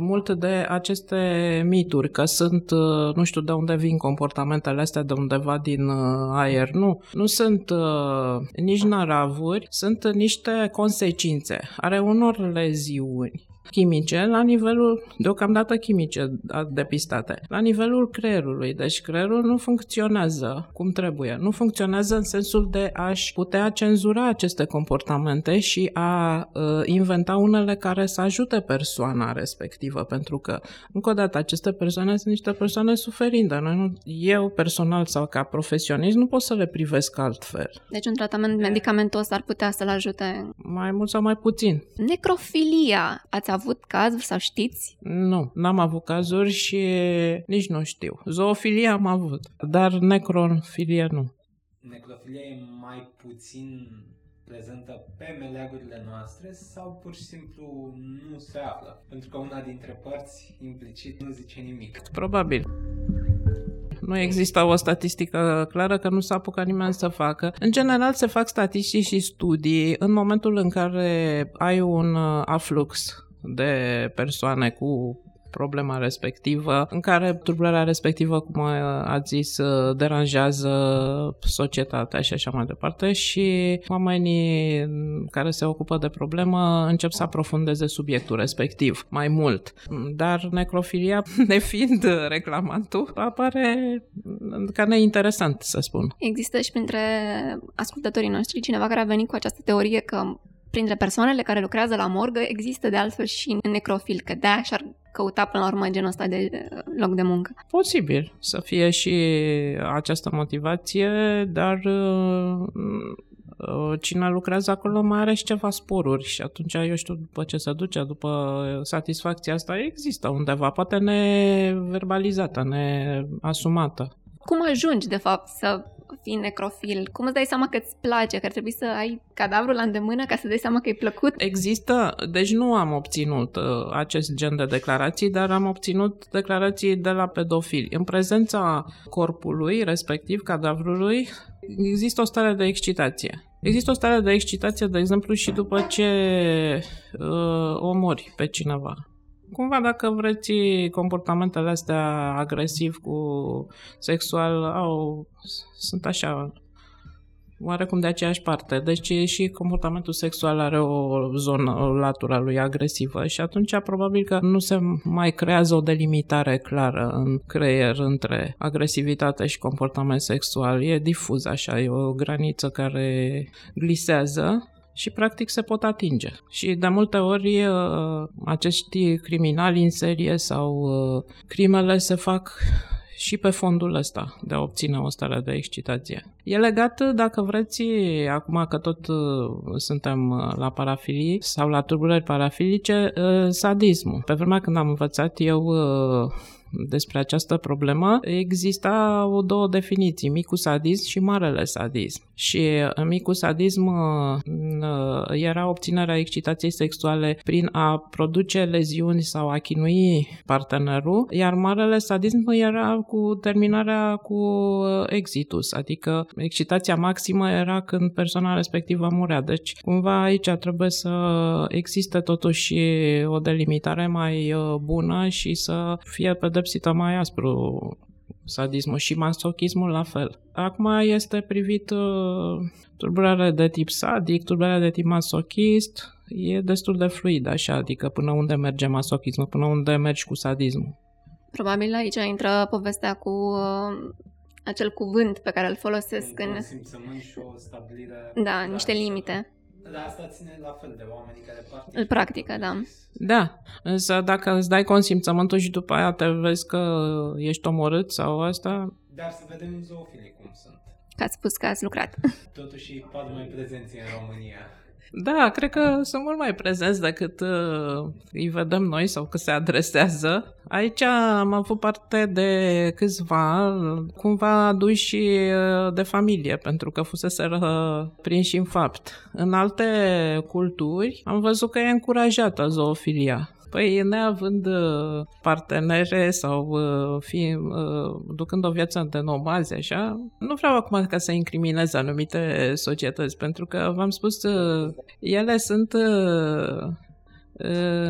A: mult de aceste mituri, că sunt, uh, nu știu de unde vin comportamentele astea, de undeva din uh, aer. Nu, nu sunt uh, nici naravuri, sunt niște consecințe are unor leziuni chimice la nivelul, deocamdată chimice depistate, la nivelul creierului. Deci creierul nu funcționează cum trebuie. Nu funcționează în sensul de a-și putea cenzura aceste comportamente și a uh, inventa unele care să ajute persoana respectivă, pentru că, încă o dată, aceste persoane sunt niște persoane suferinde. Noi nu, eu personal sau ca profesionist nu pot să le privesc altfel.
B: Deci un tratament medicamentos ar putea să-l ajute?
A: Mai mult sau mai puțin.
B: Necrofilia. Ați avut cazuri sau știți?
A: Nu, n-am avut cazuri și nici nu știu. Zoofilia am avut, dar necrofilia nu.
D: Necrofilia e mai puțin prezentă pe meleagurile noastre sau pur și simplu nu se află? Pentru că una dintre părți implicit nu zice nimic.
A: Probabil. Nu există o statistică clară că nu s-a apucat nimeni să facă. În general se fac statistici și studii în momentul în care ai un uh, aflux de persoane cu problema respectivă, în care tulburarea respectivă, cum ați zis, deranjează societatea și așa mai departe și oamenii care se ocupă de problemă încep să aprofundeze subiectul respectiv mai mult. Dar necrofilia, nefiind reclamantul, apare ca neinteresant, să spun.
B: Există și printre ascultătorii noștri cineva care a venit cu această teorie că printre persoanele care lucrează la morgă există de altfel și necrofil, că de și-ar căuta până la urmă genul ăsta de uh, loc de muncă.
A: Posibil să fie și această motivație, dar uh, cine lucrează acolo mai are și ceva sporuri și atunci, eu știu, după ce se duce, după satisfacția asta, există undeva, poate neverbalizată, neasumată.
B: Cum ajungi, de fapt, să fii necrofil? Cum îți dai seama că îți place, că ar trebui să ai cadavrul la îndemână ca să dai seama că e plăcut?
A: Există, deci nu am obținut uh, acest gen de declarații, dar am obținut declarații de la pedofili. În prezența corpului, respectiv cadavrului, există o stare de excitație. Există o stare de excitație, de exemplu, și după ce uh, omori pe cineva. Cumva, dacă vreți, comportamentele astea agresiv cu sexual au, sunt așa oarecum de aceeași parte. Deci și comportamentul sexual are o zonă, o latură lui agresivă și atunci probabil că nu se mai creează o delimitare clară în creier între agresivitate și comportament sexual. E difuz așa, e o graniță care glisează și practic se pot atinge. Și de multe ori uh, acești criminali în serie sau uh, crimele se fac și pe fondul ăsta de a obține o stare de excitație. E legat, dacă vreți, acum că tot uh, suntem la parafilii sau la turbulări parafilice, sadismul. Pe vremea când am învățat eu despre această problemă, exista o două definiții, micul sadism și marele sadism. Și în micul sadism era obținerea excitației sexuale prin a produce leziuni sau a chinui partenerul, iar marele sadism era cu terminarea cu exitus, adică excitația maximă era când persoana respectivă murea. Deci, cumva aici trebuie să existe totuși o delimitare mai bună și să fie pe pedepsită mai aspru sadismul și masochismul la fel. Acum este privit uh, tulburarea de tip sadic, tulburarea de tip masochist, e destul de fluid așa, adică până unde merge masochismul, până unde mergi cu sadismul.
B: Probabil aici intră povestea cu uh, acel cuvânt pe care îl folosesc
D: în... și o stabilire...
B: Da, niște limite.
D: Dar asta ține la fel de oamenii care practică.
B: Îl practică, da.
A: Da, însă dacă îți dai consimțământul și după aia te vezi că ești omorât sau asta...
D: Dar să vedem zoofilii cum sunt.
B: Că ați spus că ați lucrat.
D: Totuși, pat mai prezenți în România.
A: Da, cred că sunt mult mai prezenți decât uh, îi vedem noi sau că se adresează. Aici am avut parte de câțiva, cumva aduși uh, de familie, pentru că fusese prinși în fapt. În alte culturi am văzut că e încurajată zoofilia. Păi, neavând uh, partenere sau uh, fi, uh, ducând o viață de nomazi, așa, nu vreau acum ca să incriminez anumite societăți, pentru că, v-am spus, ele sunt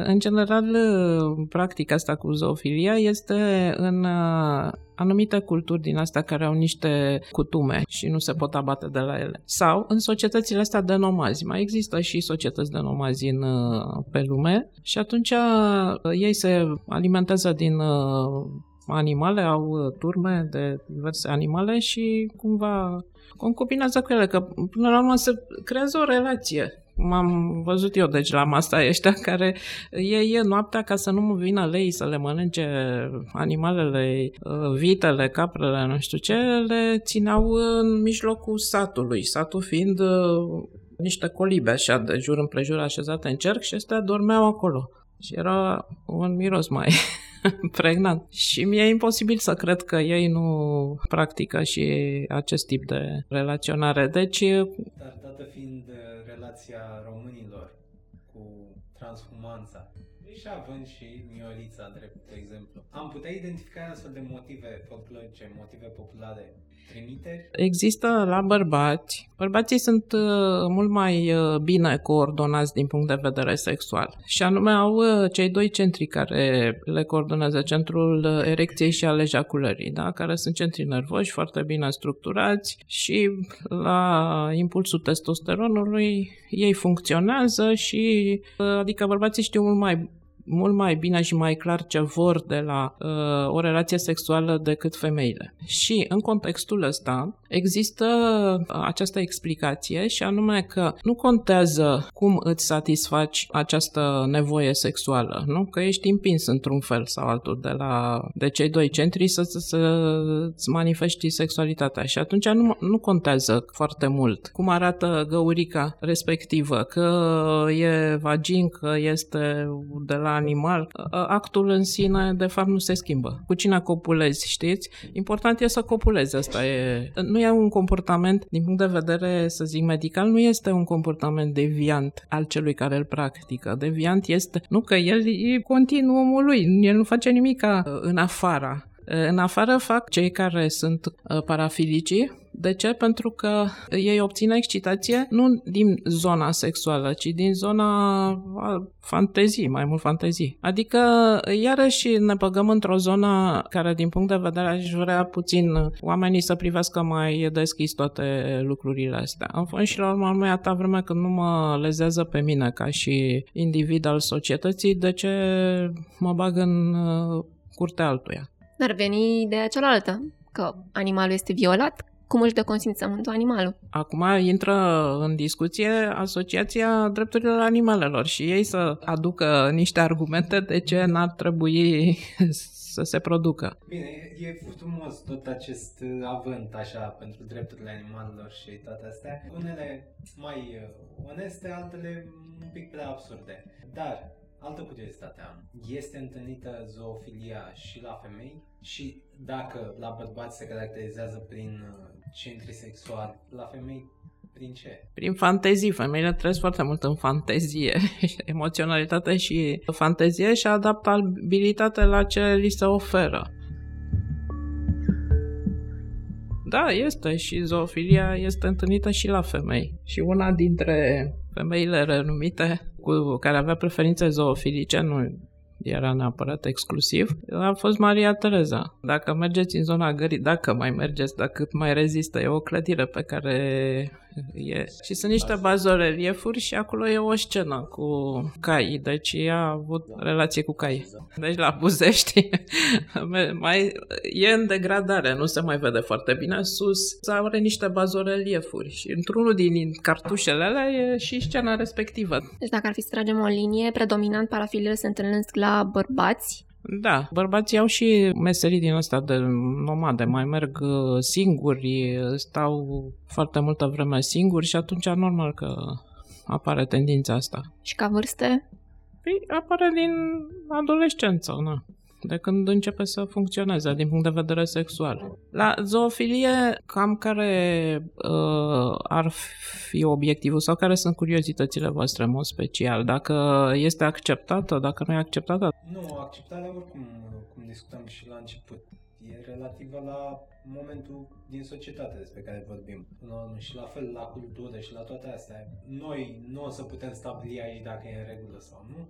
A: în general, practica asta cu zoofilia este în anumite culturi din astea care au niște cutume și nu se pot abate de la ele. Sau în societățile astea de nomazi. Mai există și societăți de nomazi în, pe lume și atunci ei se alimentează din animale, au turme de diverse animale și cumva concubinează cu ele, că până la urmă se creează o relație m-am văzut eu deci la masa ăștia care e, e noaptea ca să nu mă vină lei să le mănânce animalele, uh, vitele, caprele, nu știu ce, le țineau în mijlocul satului, satul fiind uh, niște colibe așa de jur împrejur așezate în cerc și astea dormeau acolo. Și era un miros mai pregnant. Și mi-e imposibil să cred că ei nu practică și acest tip de relaționare. Deci...
D: Dar dată fiind relația românilor cu transhumanța, și având și Miorița, drept exemplu, am putea identifica astfel de motive folclorice, motive populare trimiteri?
A: Există la bărbați. Bărbații sunt uh, mult mai uh, bine coordonați din punct de vedere sexual. Și anume au uh, cei doi centri care le coordonează, centrul erecției și al ejaculării, da? care sunt centri nervoși foarte bine structurați și la impulsul testosteronului ei funcționează și adică bărbații știu mult mai mult mai bine și mai clar ce vor de la uh, o relație sexuală decât femeile. Și în contextul ăsta, Există această explicație și anume că nu contează cum îți satisfaci această nevoie sexuală, nu? Că ești împins într-un fel sau altul de, la, de cei doi centri să, să, să-ți manifesti sexualitatea și atunci nu, nu contează foarte mult cum arată găurica respectivă, că e vagin, că este de la animal. Actul în sine, de fapt, nu se schimbă. Cu cine copulezi, știți? Important e să copulezi, asta e... Nu e un comportament, din punct de vedere, să zic, medical, nu este un comportament deviant al celui care îl practică. Deviant este, nu că el e continuumul lui, el nu face nimic în afara în afară fac cei care sunt uh, parafilicii. De ce? Pentru că ei obțin excitație nu din zona sexuală, ci din zona fantezii, mai mult fantezii. Adică, iarăși ne băgăm într-o zonă care, din punct de vedere, aș vrea puțin oamenii să privească mai deschis toate lucrurile astea. În fond și la urmă, mai atâta vreme când nu mă lezează pe mine ca și individ al societății, de ce mă bag în uh, curtea altuia?
B: Ar veni ideea cealaltă, că animalul este violat, cum își dă consimțământul animalul.
A: Acum intră în discuție Asociația Drepturilor Animalelor și ei să aducă niște argumente de ce n-ar trebui să se producă.
D: Bine, e frumos tot acest avânt așa pentru drepturile animalelor și toate astea. Unele mai oneste, altele un pic prea absurde. Dar Altă curiozitate am. Este întâlnită zoofilia și la femei? Și dacă la bărbați se caracterizează prin uh, centri sexuali, la femei prin ce?
A: Prin fantezii. Femeile trăiesc foarte mult în fantezie, emoționalitate și fantezie și adaptabilitate la ce li se oferă. Da, este și zoofilia este întâlnită și la femei. Și una dintre femeile renumite cu care avea preferințe zoofilice, nu era neapărat exclusiv, a fost Maria Tereza. Dacă mergeți în zona gării, dacă mai mergeți, dacă mai rezistă, e o clădire pe care e. Și sunt niște bazoreliefuri și acolo e o scenă cu cai, deci ea a avut relație cu cai. Deci la Buzești mai, e în degradare, nu se mai vede foarte bine. Sus are niște bazoreliefuri și într-unul din cartușele alea e și scena respectivă.
B: Deci dacă ar fi să tragem o linie, predominant parafilele se întâlnesc la bărbați
A: da, bărbații au și meserii din asta de nomade, mai merg uh, singuri, stau foarte multă vreme singuri și atunci normal că apare tendința asta.
B: Și ca vârste?
A: Păi apare din adolescență, na de când începe să funcționeze din punct de vedere sexual. La zoofilie, cam care uh, ar fi obiectivul sau care sunt curiozitățile voastre în mod special? Dacă este acceptată, dacă nu e acceptată?
D: Nu, acceptarea oricum, cum discutam și la început, e relativă la momentul din societate despre care vorbim. Și la fel la cultură și la toate astea. Noi nu o să putem stabili aici dacă e în regulă sau nu,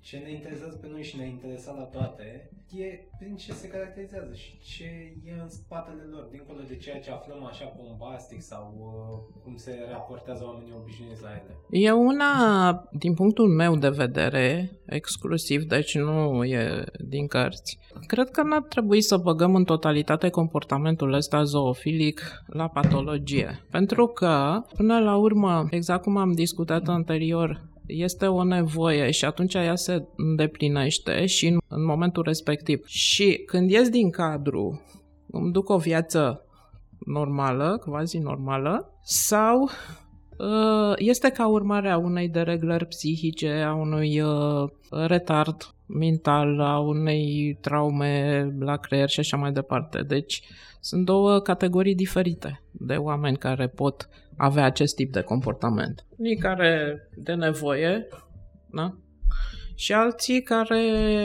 D: ce ne interesează pe noi și ne interesa la toate e prin ce se caracterizează și ce e în spatele lor, dincolo de ceea ce aflăm așa bombastic sau uh, cum se raportează oamenii obișnuiți la ele.
A: E una, din punctul meu de vedere, exclusiv, deci nu e din cărți. Cred că n-ar trebui să băgăm în totalitate comportamentul ăsta zoofilic la patologie. Pentru că, până la urmă, exact cum am discutat anterior, este o nevoie și atunci ea se îndeplinește și în, în momentul respectiv. Și când ies din cadru, îmi duc o viață normală, quasi normală, sau uh, este ca urmare a unei dereglări psihice, a unui uh, retard mental, a unei traume la creier și așa mai departe. Deci sunt două categorii diferite de oameni care pot avea acest tip de comportament. Unii care de nevoie, da? Și alții care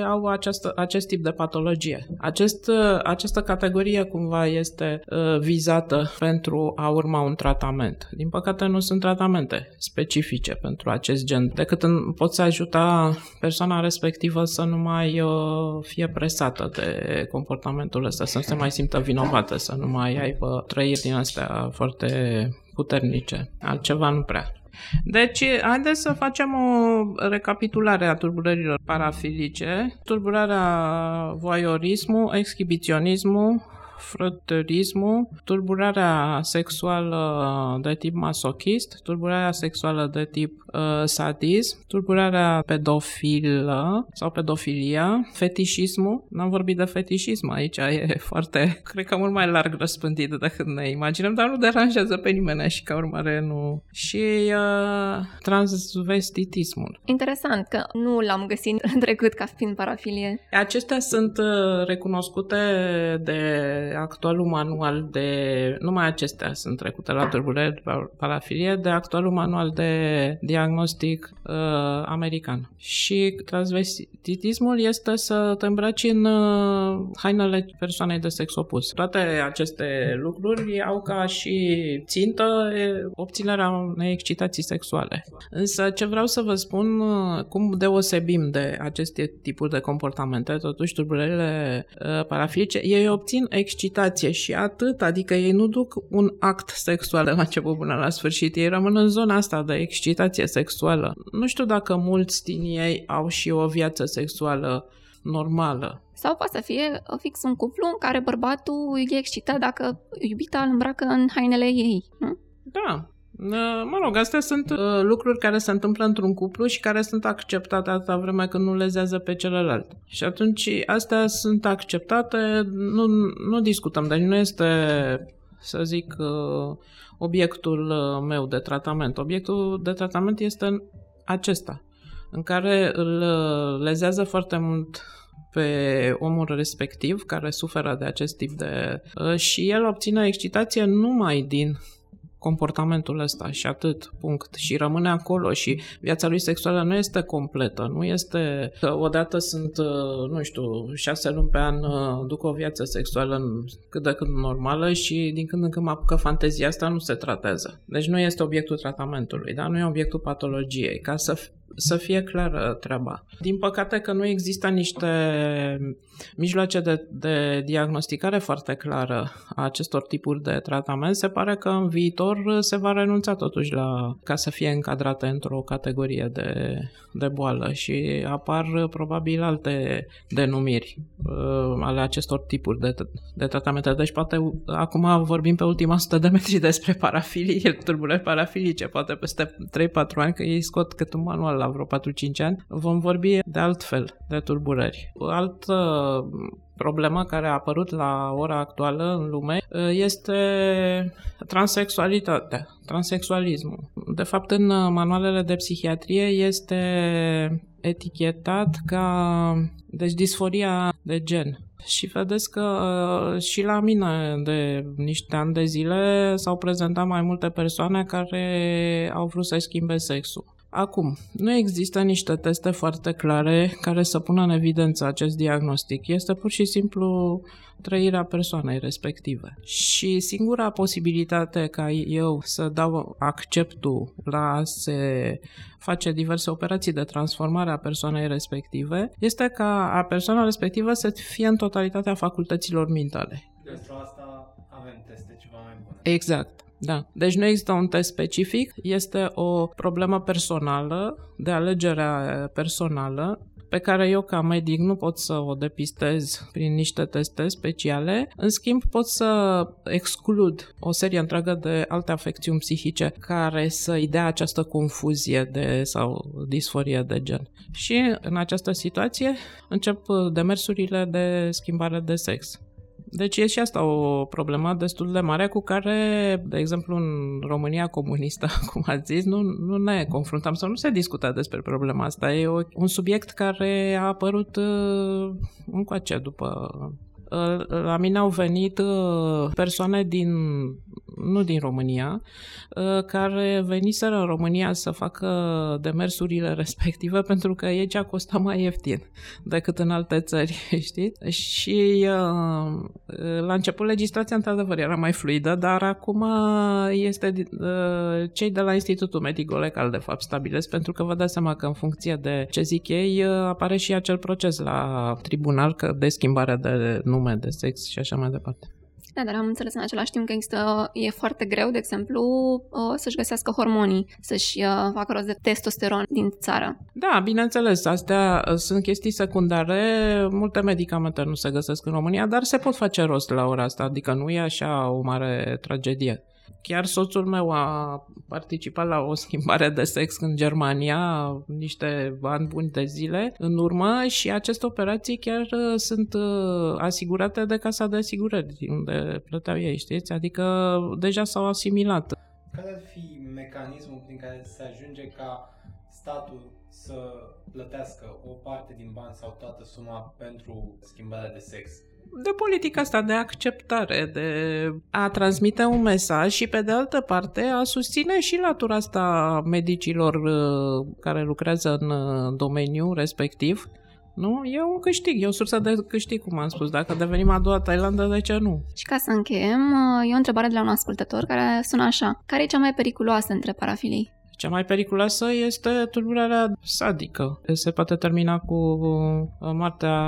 A: au această, acest tip de patologie. Acest, această categorie cumva este uh, vizată pentru a urma un tratament. Din păcate nu sunt tratamente specifice pentru acest gen, decât în, pot să ajuta persoana respectivă să nu mai uh, fie presată de comportamentul ăsta, să nu se mai simtă vinovată, să nu mai aibă trăiri din astea foarte puternice. Altceva nu prea. Deci, haideți să facem o recapitulare a tulburărilor parafilice. Tulburarea voyeurismul, exhibiționismul, frătărismul, tulburarea sexuală de tip masochist, tulburarea sexuală de tip uh, sadism, tulburarea pedofilă sau pedofilia, fetișismul. N-am vorbit de fetișism aici, e foarte, cred că mult mai larg răspândit decât ne imaginăm, dar nu deranjează pe nimeni și ca urmare nu. Și uh, transvestitismul.
B: Interesant că nu l-am găsit în trecut ca fiind parafilie.
A: Acestea sunt uh, recunoscute de actualul manual de... Numai acestea sunt trecute la turbulent parafilie de actualul manual de diagnostic uh, american. Și transvestitismul este să te îmbraci în uh, hainele persoanei de sex opus. Toate aceste lucruri au ca și țintă obținerea unei excitații sexuale. Însă ce vreau să vă spun, uh, cum deosebim de aceste tipuri de comportamente, totuși tulburările uh, parafilice, ei obțin excitație și atât, adică ei nu duc un act sexual de la început până la sfârșit, ei rămân în zona asta de excitație sexuală. Nu știu dacă mulți din ei au și o viață sexuală normală.
B: Sau poate să fie fix un cuplu în care bărbatul e excitat dacă iubita îl îmbracă în hainele ei, nu?
A: Da, Mă rog, astea sunt uh, lucruri care se întâmplă într-un cuplu și care sunt acceptate atâta vreme când nu lezează pe celălalt. Și atunci astea sunt acceptate, nu, nu discutăm, deci nu este, să zic, uh, obiectul uh, meu de tratament. Obiectul de tratament este acesta, în care îl uh, lezează foarte mult pe omul respectiv care suferă de acest tip de... Uh, și el obține excitație numai din comportamentul ăsta și atât, punct. Și rămâne acolo și viața lui sexuală nu este completă, nu este că odată sunt, uh, nu știu, șase luni pe an uh, duc o viață sexuală cât de cât normală și din când în când mă apucă fantezia asta, nu se tratează. Deci nu este obiectul tratamentului, da? nu e obiectul patologiei. Ca să să fie clară treaba. Din păcate că nu există niște mijloace de, de diagnosticare foarte clară a acestor tipuri de tratament, se pare că în viitor se va renunța totuși la ca să fie încadrate într-o categorie de, de boală și apar probabil alte denumiri uh, ale acestor tipuri de, de tratamente. Deci poate acum vorbim pe ultima 100 de metri despre parafilii, turbulări parafilice, poate peste 3-4 ani că ei scot cât un manual la vreo 4-5 ani, vom vorbi de altfel de tulburări. O altă problemă care a apărut la ora actuală în lume este transexualitatea, transexualismul. De fapt, în manualele de psihiatrie este etichetat ca deci disforia de gen. Și vedeți că uh, și la mine de niște ani de zile s-au prezentat mai multe persoane care au vrut să schimbe sexul. Acum, nu există niște teste foarte clare care să pună în evidență acest diagnostic. Este pur și simplu trăirea persoanei respective. Și singura posibilitate ca eu să dau acceptul la a se face diverse operații de transformare a persoanei respective este ca a persoana respectivă să fie în totalitatea facultăților mentale.
D: Pentru asta avem teste ceva mai bune.
A: Exact. Da. Deci nu există un test specific, este o problemă personală, de alegere personală, pe care eu ca medic nu pot să o depistez prin niște teste speciale. În schimb, pot să exclud o serie întreagă de alte afecțiuni psihice care să-i dea această confuzie de sau disforie de gen. Și în această situație încep demersurile de schimbare de sex. Deci e și asta o problemă destul de mare cu care, de exemplu, în România comunistă, cum ați zis, nu, nu ne confruntăm sau nu se discută despre problema asta. E o, un subiect care a apărut uh, încoace după la mine au venit uh, persoane din, nu din România, uh, care veniseră în România să facă demersurile respective pentru că aici costa mai ieftin decât în alte țări, știți? Și uh, la început legislația într-adevăr era mai fluidă, dar acum este cei de la Institutul Medico-Legal de fapt stabilesc pentru că vă dați seama că în funcție de ce zic ei apare și acel proces la tribunal de schimbare de nume, de sex și așa mai departe.
B: Da, dar am înțeles în același timp că există, e foarte greu, de exemplu, uh, să-și găsească hormonii, să-și uh, facă rost de testosteron din țară.
A: Da, bineînțeles, astea uh, sunt chestii secundare, multe medicamente nu se găsesc în România, dar se pot face rost la ora asta, adică nu e așa o mare tragedie. Chiar soțul meu a participat la o schimbare de sex în Germania niște ani buni de zile în urmă și aceste operații chiar uh, sunt uh, asigurate de casa de asigurări unde plăteau ei, știți? Adică deja s-au asimilat.
D: Care ar fi mecanismul prin care se ajunge ca statul să plătească o parte din bani sau toată suma pentru schimbarea de sex?
A: De politica asta de acceptare, de a transmite un mesaj și pe de altă parte a susține și latura asta medicilor uh, care lucrează în uh, domeniul respectiv. Nu? E un câștig, e o sursă de câștig, cum am spus. Dacă devenim a doua Thailandă, de ce nu?
B: Și ca să încheiem, uh, e o întrebare de la un ascultător care sună așa. Care e cea mai periculoasă între parafilii?
A: Cea mai periculoasă este tulburarea sadică. Se poate termina cu uh, moartea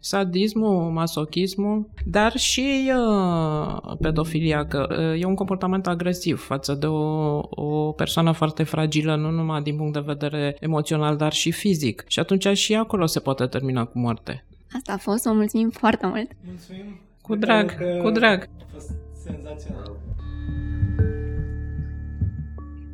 A: sadismul, masochismul, dar și uh, pedofilia, că uh, e un comportament agresiv față de o, o persoană foarte fragilă, nu numai din punct de vedere emoțional, dar și fizic. Și atunci și acolo se poate termina cu moarte.
B: Asta a fost, o mulțumim foarte mult!
D: Mulțumim!
A: Cu drag, cu drag!
D: A fost senzațional!